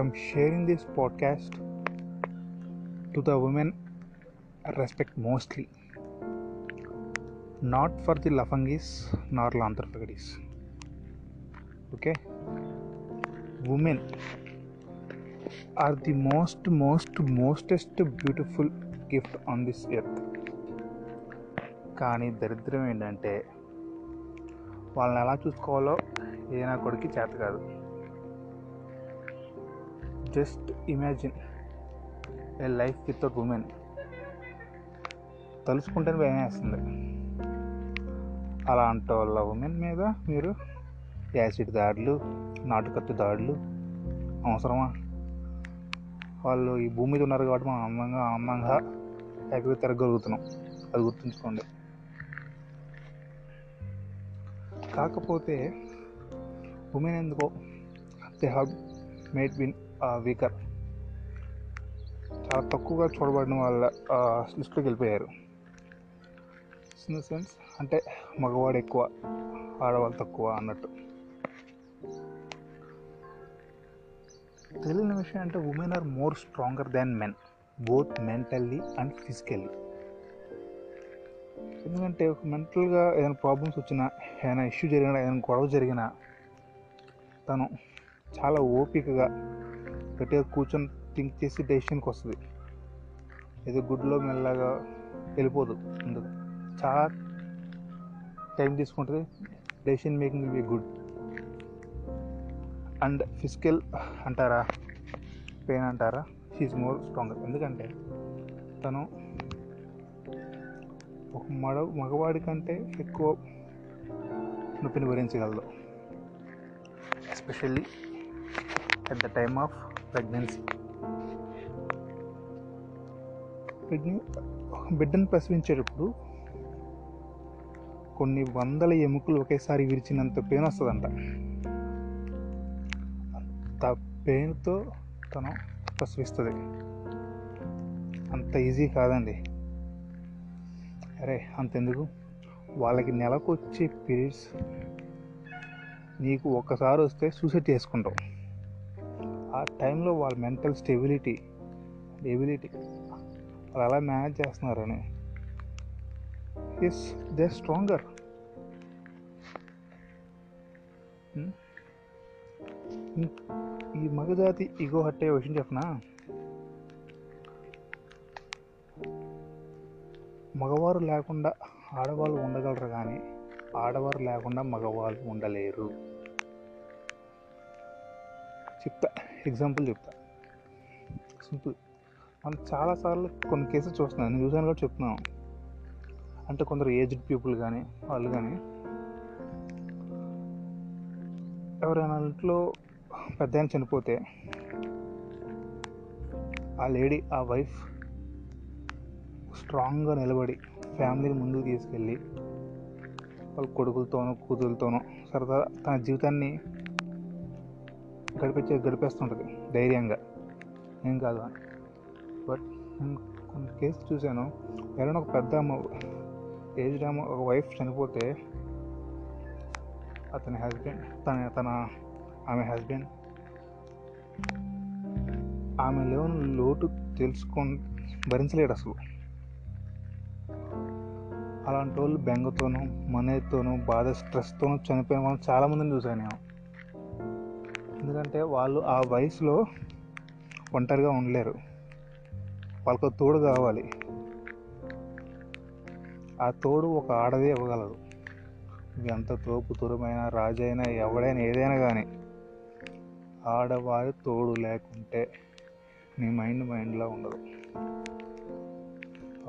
am sharing this podcast to the women I respect mostly, not for the Lafangis nor Lantarfagadis. Okay, women are the most, most, mostest beautiful gift on this earth. కానీ దరిద్రం ఏంటంటే వాళ్ళని ఎలా చూసుకోవాలో ఏ నా కొడుకు చేత కాదు just imagine a life without women తలుచుకుంటేనే భయం వేస్తుంది. అలాంటి వాళ్ళ ఉమెన్ మీద మీరు యాసిడ్ దాడులు నాటుకత్తి దాడులు అవసరమా? వాళ్ళు ఈ భూమి మీద ఉన్నారు కాబట్టి మనం అందంగా ఆనందంగా హ్యాపీగా తిరగలుగుతున్నాం అది గుర్తుంచుకోండి. కాకపోతే ఉమెన్ ఎందుకో? They have made been weaker చాలా తక్కువగా చూడబడిన వాళ్ళ లిస్టులోకి వెళ్ళిపోయారు. ఇన్ ద సెన్స్ అంటే మగవాడు ఎక్కువ ఆడవాళ్ళు తక్కువ అన్నట్టు. తెలియని విషయం అంటే women are more stronger than men both mentally and physically ఎందుకంటే మెంటల్గా ఏదైనా ప్రాబ్లమ్స్ వచ్చినా ఏదైనా ఇష్యూ జరిగినా ఏదైనా గొడవ జరిగినా తను చాలా ఓపికగా గట్టిగా కూర్చొని థింక్ చేసి డెసిషన్కి వస్తుంది. ఏదో గుడ్లో మెల్లగా వెళ్ళిపోదు. ఉండదు చాలా టైం తీసుకుంటుంది. Decision making will be good. And physical అంటారా? పెయిన్ అంటారా? షీఈ్ మోర్ స్ట్రాంగ్ ఎందుకంటే తను ఒక మడ మగవాడి కంటే ఎక్కువ నొప్పిని భరించగలదు. Especially at the time of pregnancy బిడ్డని బిడ్డను ప్రసవించేటప్పుడు కొన్ని వందల ఎముకలు ఒకేసారి విరిచినంత పెయిన్ వస్తుందంట. అంత పెయిన్తో తను ప్రసవిస్తుంది. అంత ఈజీ కాదండి. అరే అంతెందుకు? వాళ్ళకి నెలకు వచ్చే పీరియడ్స్ నీకు ఒక్కసారి వస్తే సూసైడ్ చేసుకుంటావు ఆ టైంలో వాళ్ళ మెంటల్ స్టెబిలిటీ ఎబిలిటీ వాళ్ళు ఎలా మేనేజ్ చేస్తున్నారని. ఇస్ దే స్ట్రాంగర్ ఈ మగజాతి ఇగో హట్టే విషయం చెప్పనా? మగవారు లేకుండా ఆడవాళ్ళు ఉండగలరు కానీ ఆడవారు లేకుండా మగవాళ్ళు ఉండలేరు. చెప్తా ఎగ్జాంపుల్ చెప్తా. సింపుల్ మనం చాలాసార్లు కొన్ని కేసెస్ చూస్తున్నాను నేను చూసాను కూడా చెప్తున్నాను. అంటే కొందరు ఏజ్డ్ పీపుల్ కానీ వాళ్ళు కానీ ఎవరైనా ఇంట్లో పెద్ద ఆయన చనిపోతే ఆ లేడీ ఆ వైఫ్ స్ట్రాంగ్గా నిలబడి ఫ్యామిలీని ముందుకు తీసుకెళ్ళి వాళ్ళ కొడుకులతోనో కూతురులతోనో సరదా తన జీవితాన్ని గడిపించే గడిపేస్తుంటుంది ధైర్యంగా. ఏం కాదు. అని బట్ నేను కొన్ని కేసు చూశాను. ఎవరైనా ఒక పెద్ద అమ్మ ఏజ్డ్ అమ్మ ఒక వైఫ్ చనిపోతే అతని హస్బెండ్ తన తన ఆమె హస్బెండ్ ఆమె లేవని లోటు తెలుసుకొని భరించలేడు అసలు. అలాంటి వాళ్ళు బెంగతోనూ మనీతోనూ బాధ స్ట్రెస్తోనూ చనిపోయిన వాళ్ళు చాలామందిని చూశాను నేను. ఎందుకంటే వాళ్ళు ఆ వయసులో ఒంటరిగా ఉండలేరు. వాళ్ళకు తోడు కావాలి. ఆ తోడు ఒక ఆడదే ఇవ్వగలదు. ఎంత తోపు తురమైన రాజైనా ఎవడైనా ఏదైనా కానీ ఆడవారి తోడు లేకుంటే నీ మైండ్ మైండ్లో ఉండదు.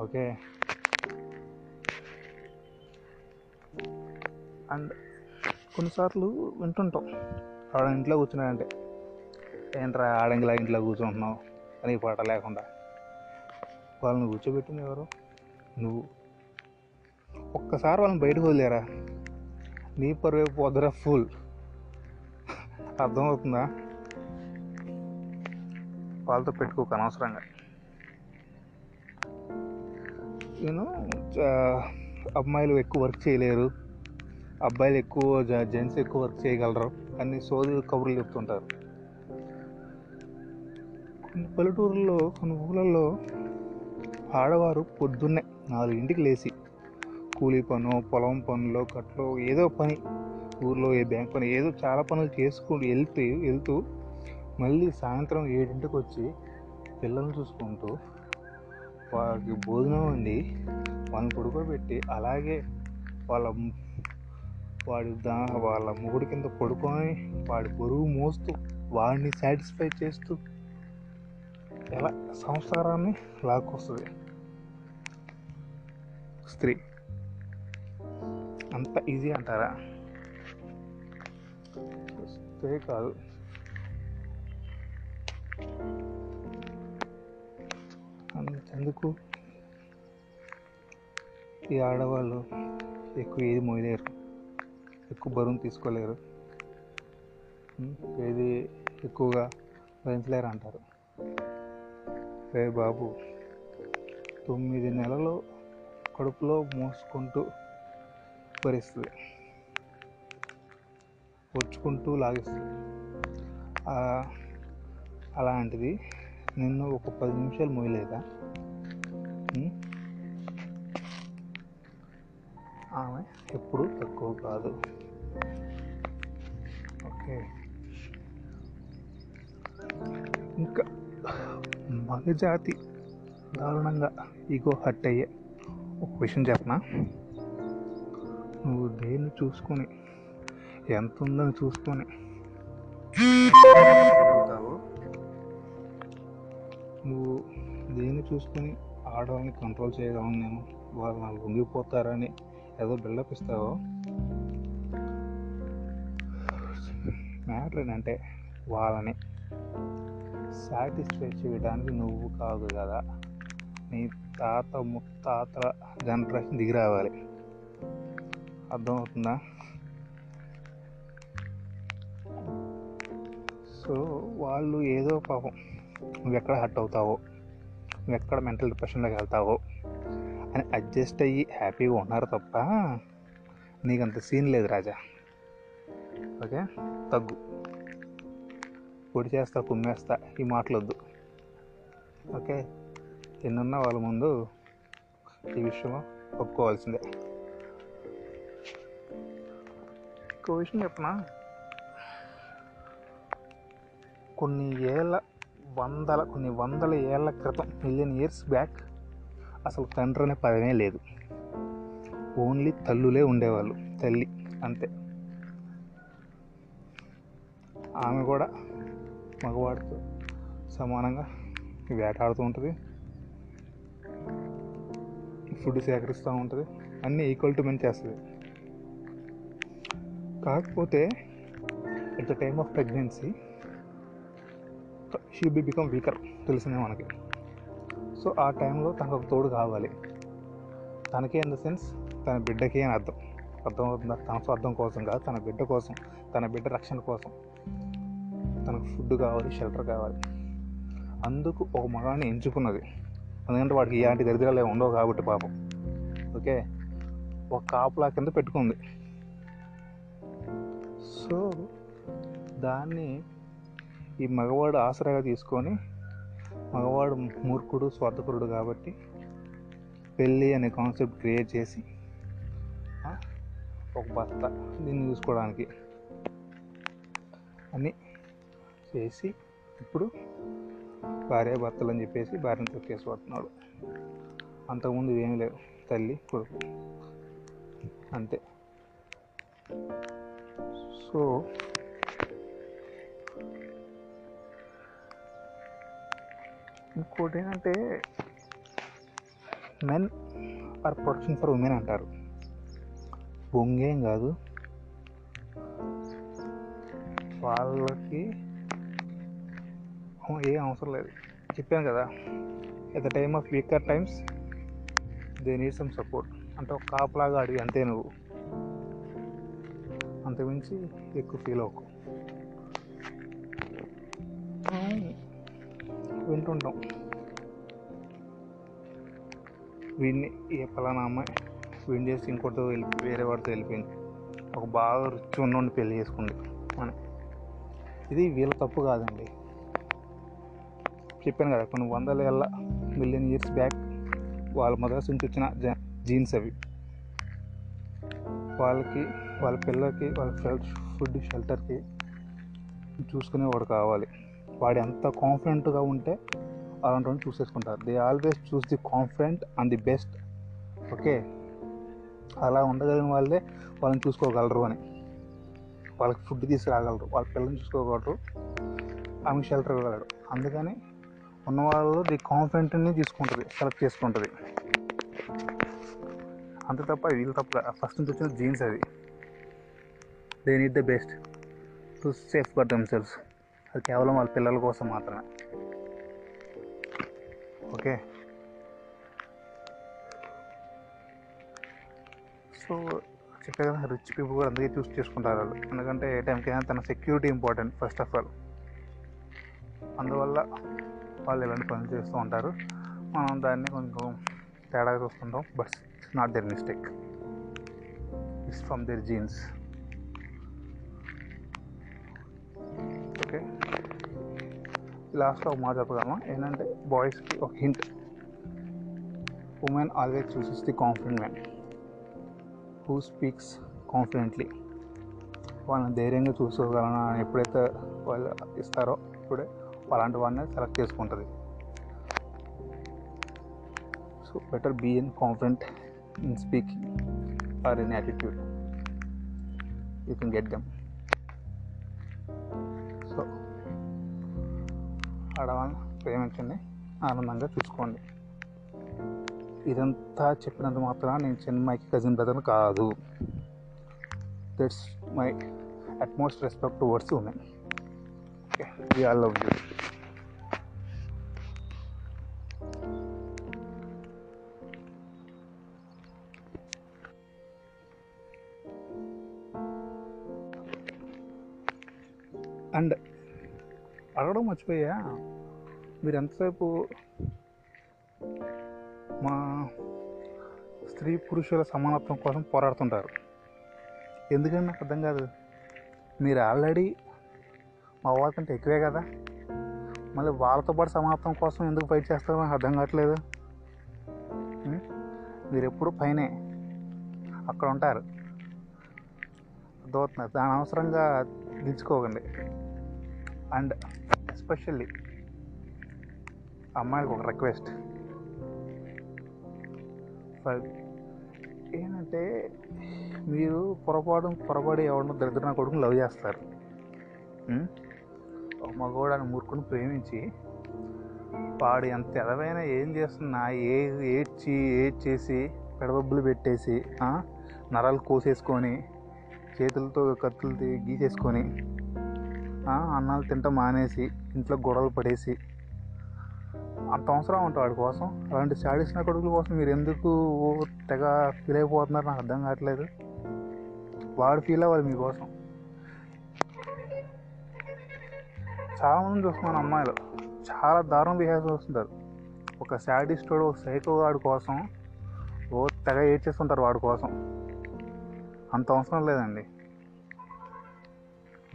ఓకే? అండ్ కొన్నిసార్లు వింటుంటాం. ఆడ ఇంట్లో కూర్చున్నాడంటే ఏంట్రా ఆడంగిలా ఇంట్లో కూర్చుంటున్నావు? అని పాట లేకుండా. వాళ్ళని కూర్చోబెట్టింది ఎవరు? నువ్వు. ఒక్కసారి వాళ్ళని బయటకు వదిలేరా? నీ పరువైపు వద్దరా ఫుల్. అర్థమవుతుందా? వాళ్ళతో పెట్టుకోక అనవసరంగా. నేను అమ్మాయిలు ఎక్కువ వర్క్ చేయలేరు. అబ్బాయిలు ఎక్కువ జెంట్స్ ఎక్కువ వర్క్ చేయగలరు. అన్ని సోది కబుర్లు చెప్తుంటారు. కొన్ని పల్లెటూరుల్లో కొన్ని ఊళ్ళల్లో ఆడవారు పొద్దున్నే నాలుగింటికి లేచి కూలీ పను పొలం పనులు కట్లో ఏదో పని ఊర్లో ఏ బ్యాంక్ పని ఏదో చాలా పనులు చేసుకుంటూ వెళ్తూ వెళ్తూ మళ్ళీ సాయంత్రం ఏడింటికి వచ్చి పిల్లల్ని చూసుకుంటూ వాళ్ళకి భోజనం వండి వాళ్ళని పడుకోబెట్టి అలాగే వాళ్ళ వాడి దా వాళ్ళ మూడు కింద పడుకొని వాడి బరువు మోస్తూ వాడిని సాటిస్ఫై చేస్తూ ఎలా సంసారాన్ని లాక్కొస్తుంది? స్త్రీ. అంత ఈజీ అంటారా? స్త్రీ కాదు. అంతెందుకు? ఈ ఆడవాళ్ళు ఎక్కువ ఏది మోయలేరు. ఎక్కువ బరువును తీసుకోలేరు. ఏది ఎక్కువగా భరించలేరు అంటారు. రే బాబు తొమ్మిది నెలలు కడుపులో మోసుకుంటూ భరిస్తుంది వచ్చుకుంటూ లాగిస్తుంది. అలాంటిది నిన్ను ఒక పది నిమిషాలు మోయలేదా? ఆమె? ఎప్పుడు తక్కువ కాదు. ఓకే. ఇంకా మగజాతి దారుణంగా ఈగో హట్ అయ్యే ఒక విషయం చెప్పనా? నువ్వు దేన్ని చూసుకొని ఎంత ఉందని చూసుకొని నువ్వు దేన్ని చూసుకొని ఆడవాళ్ళని కంట్రోల్ చేయగలను నేను? వాళ్ళు నాకు లొంగిపోతారని ఏదో బిల్డప్ ఇస్తావో? మ్యాటర్ ఏంటంటే వాళ్ళని సాటిస్ఫై చేయడానికి నువ్వు కాదు కదా. నీ తాత ముత్తాతల జనరేషన్ దిగి రావాలి. అర్థమవుతుందా? సో వాళ్ళు ఏదో పాపం నువ్వు ఎక్కడ హర్ట్ అవుతావో నువ్వు ఎక్కడ మెంటల్ డిప్రెషన్లోకి వెళ్తావో అని అడ్జస్ట్ అయ్యి హ్యాపీగా ఉన్నారు తప్ప నీకు అంత సీన్ లేదు రాజా. ఓకే తగ్గు. పొడి చేస్తా కుమ్మేస్తా ఈ మాటలొద్దు. ఓకే ఎన్నున్నా వాళ్ళ ముందు ఈ విషయం ఒప్పుకోవాల్సిందే. ఇంకో విషయం చెప్పనా? కొన్ని ఏళ్ళ వందల కొన్ని వందల ఏళ్ళ క్రితం మిలియన్ ఇయర్స్ బ్యాక్ అసలు తండ్రి అనే పదమే లేదు. ఓన్లీ తల్లులే ఉండేవాళ్ళు తల్లి అంతే. ఆమె కూడా మగవాడితో సమానంగా వేటాడుతూ ఉంటుంది. ఫుడ్ సేకరిస్తూ ఉంటుంది. అన్నీ ఈక్వల్ టు మెన్ చేస్తుంది. కాకపోతే at the time of pregnancy she be become weaker తెలిసిందే మనకి. సో ఆ టైంలో తనకు ఒక తోడు కావాలి. తనకి ఇన్ ద సెన్స్ తన బిడ్డకి అని అర్థం. అర్థమవుతుందా? తన స్వార్థం కోసం కాదు తన బిడ్డ కోసం తన బిడ్డ రక్షణ కోసం. తనకు ఫుడ్ కావాలి షెల్టర్ కావాలి. అందుకు ఒక మగాన్ని ఎంచుకున్నది. ఎందుకంటే వాడికి ఇలాంటి దరిద్రాలు ఉండవు కాబట్టి పాపం. ఓకే? ఒక కాపులా కింద పెట్టుకుంది. సో దాన్ని ఈ మగవాడు ఆసరాగా తీసుకొని మగవాడు మూర్ఖుడు స్వార్థపరుడు కాబట్టి పెళ్ళి అనే కాన్సెప్ట్ క్రియేట్ చేసి ఒక భర్త దీన్ని చూసుకోవడానికి అని చేసి ఇప్పుడు భార్య భర్తలు అని చెప్పేసి భార్యను తొక్కేసి పడుతున్నాడు అంతకుముందు ఏమీ లేవు. తల్లి కొడుకు. అంతే. సో ఇంకోటి ఏంటంటే men are protection for women అంటారు. బొంగేం కాదు. వాళ్ళకి ఏం అవసరం లేదు. చెప్పాను కదా at the time of weaker times they need some support అంటే ఒక కాపులాగా అడిగి అంతే నువ్వు. అంతకుమించి ఎక్కువ ఫీల్ అవ్వకు. వింటుంటాం. వీడిని ఏ పలానా అమ్మాయి వీడిని చేసి ఇంకోటితో వెళ్ళి వేరే వాడితో వెళ్ళిపోయింది. ఒక బాగా రుచి ఉన్నోడిని పెళ్ళి చేసుకుంది. అని. ఇది వీళ్ళ తప్పు కాదండి. చెప్పాను కదా కొన్ని వందల ఏళ్ళ మిలియన్ ఇయర్స్ బ్యాక్ వాళ్ళ మదర్స్ నుంచి వచ్చిన జీన్స్ అవి. వాళ్ళకి వాళ్ళ పిల్లలకి వాళ్ళ ఫుడ్ షెల్టర్కి చూసుకునేవాడు కావాలి. వాడు ఎంత కాన్ఫిడెంట్గా ఉంటే అలాంటి వాడిని చూసేసుకుంటారు they always choose the confident and the best okay అలా ఉండగలిగిన వాళ్ళే వాళ్ళని చూసుకోగలరు అని. వాళ్ళకి ఫుడ్ తీసుకురాగలరు. వాళ్ళ పిల్లల్ని చూసుకోగలరు. ఆమె షెల్టర్ ఇవ్వగలరు అందుకని ఉన్నవాళ్ళు ది కాన్ఫిడెంట్ని తీసుకుంటుంది సెలెక్ట్ చేసుకుంటుంది. అంత తప్ప వీళ్ళు తప్ప ఫస్ట్ నుంచి వచ్చిన జీన్స్ అది they need the best to safe for themselves అది కేవలం వాళ్ళ పిల్లల కోసం మాత్రమే. ఓకే? సో చెప్పే కదా రిచ్ పీపుల్ కూడా అందుకే చూస్ చేసుకుంటారు వాళ్ళు. ఎందుకంటే ఏ టైంకైనా తన security important first of all అందువల్ల వాళ్ళు ఇలాంటి పనులు చేస్తూ ఉంటారు. మనం దాన్ని కొంచెం తేడాగా చూస్తుంటాం but it's not their mistake it's from their genes లాస్ట్లో ఒక మాట చెప్పగలమా ఏంటంటే బాయ్స్కి ఒక hint women always chooses the confident man who speaks confidently వాళ్ళని ధైర్యంగా చూసుకోగలను అని ఎప్పుడైతే వాళ్ళు ఇస్తారో అప్పుడే అలాంటి వాడిని సెలెక్ట్ చేసుకుంటుంది. So better be in confident in speaking or in attitude you can get them ఆడవాళ్ళని ప్రేమించండి ఆనందంగా చూసుకోండి. ఇదంతా చెప్పినంత మాత్రం నేను చెన్నైకి కజిన్ బ్రదర్ కాదు. That's my utmost respect towards women okay we all love you and అడగడం మర్చిపోయా? మీరు ఎంతసేపు మా స్త్రీ పురుషుల సమానత్వం కోసం పోరాడుతుంటారు? ఎందుకని నాకు అర్థం కాదు. మీరు ఆల్రెడీ మా వాళ్ళకంటే ఎక్కువే కదా? మళ్ళీ వాళ్ళతో పాటు సమానత్వం కోసం ఎందుకు ఫైట్ చేస్తారో నాకు అర్థం కావట్లేదు. మీరు ఎప్పుడు పైనే అక్కడ ఉంటారు. అర్థమవుతుంది. దాని అవసరంగా దించుకోకండి. అండ్ ఎస్పెషల్లీ అమ్మాయిలకు ఒక రిక్వెస్ట్. ఫర్ ఏంటంటే మీరు పొరపాటు పొరపాటు ఎవరినో దరిద్ర కొడుకుని లవ్ చేస్తారు. ఉం? ఒక మగవాడని మూర్ఖుని ప్రేమించి వాడు ఎంత ఎదవైనా ఏం చేస్తున్నా ఏ ఏడ్చి ఏడ్చేసి పెడబబ్బులు పెట్టేసి నరాలు కోసేసుకొని చేతులతో కత్తులతో గీసేసుకొని అన్నాలు తింటా మానేసి ఇంట్లో గొడవలు పడేసి. అంత అవసరం ఉంటుంది వాడి కోసం. అలాంటి సాడిసిన కొడుకుల కోసం మీరు ఎందుకు ఓ తెగ ఫీల్ అయిపోతున్నారు నాకు అర్థం కావట్లేదు. వాడు ఫీల్ అవ్వాలి మీకోసం చాలా మంది చూస్తున్నాను అమ్మాయిలు. చాలా దారుణం బిహేవ్ చేస్తుంటారు. ఒక శాడిస్టోడు వాడు ఒక సైకో వాడి కోసం ఓ తెగ ఏడ్చేస్తుంటారు వాడి కోసం. అంత అవసరం లేదండి.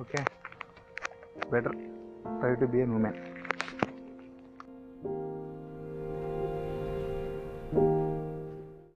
Okay? Better try to be an women